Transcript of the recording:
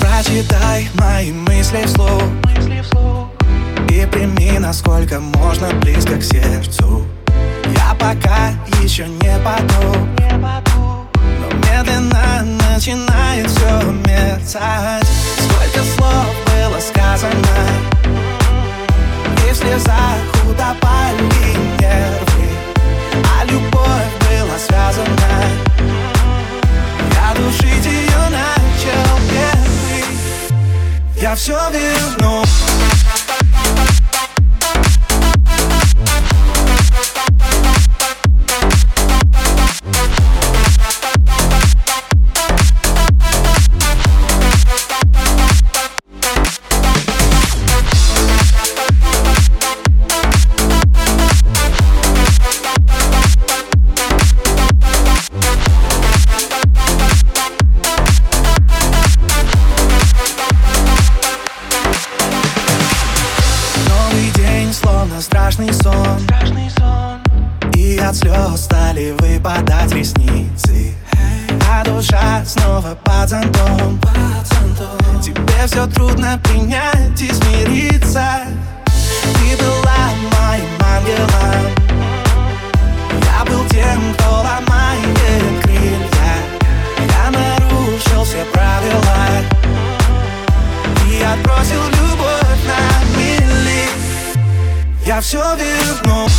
Прочитай мои мысли вслух. И прими, насколько можно близко к сердцу. Я пока еще не паду Но медленно начинает все мерцать. Сколько слов было сказано Я все верну словно страшный сон. И от слез стали выпадать ресницы. А душа снова под зонтом. Тебе все трудно принять и смириться Все верну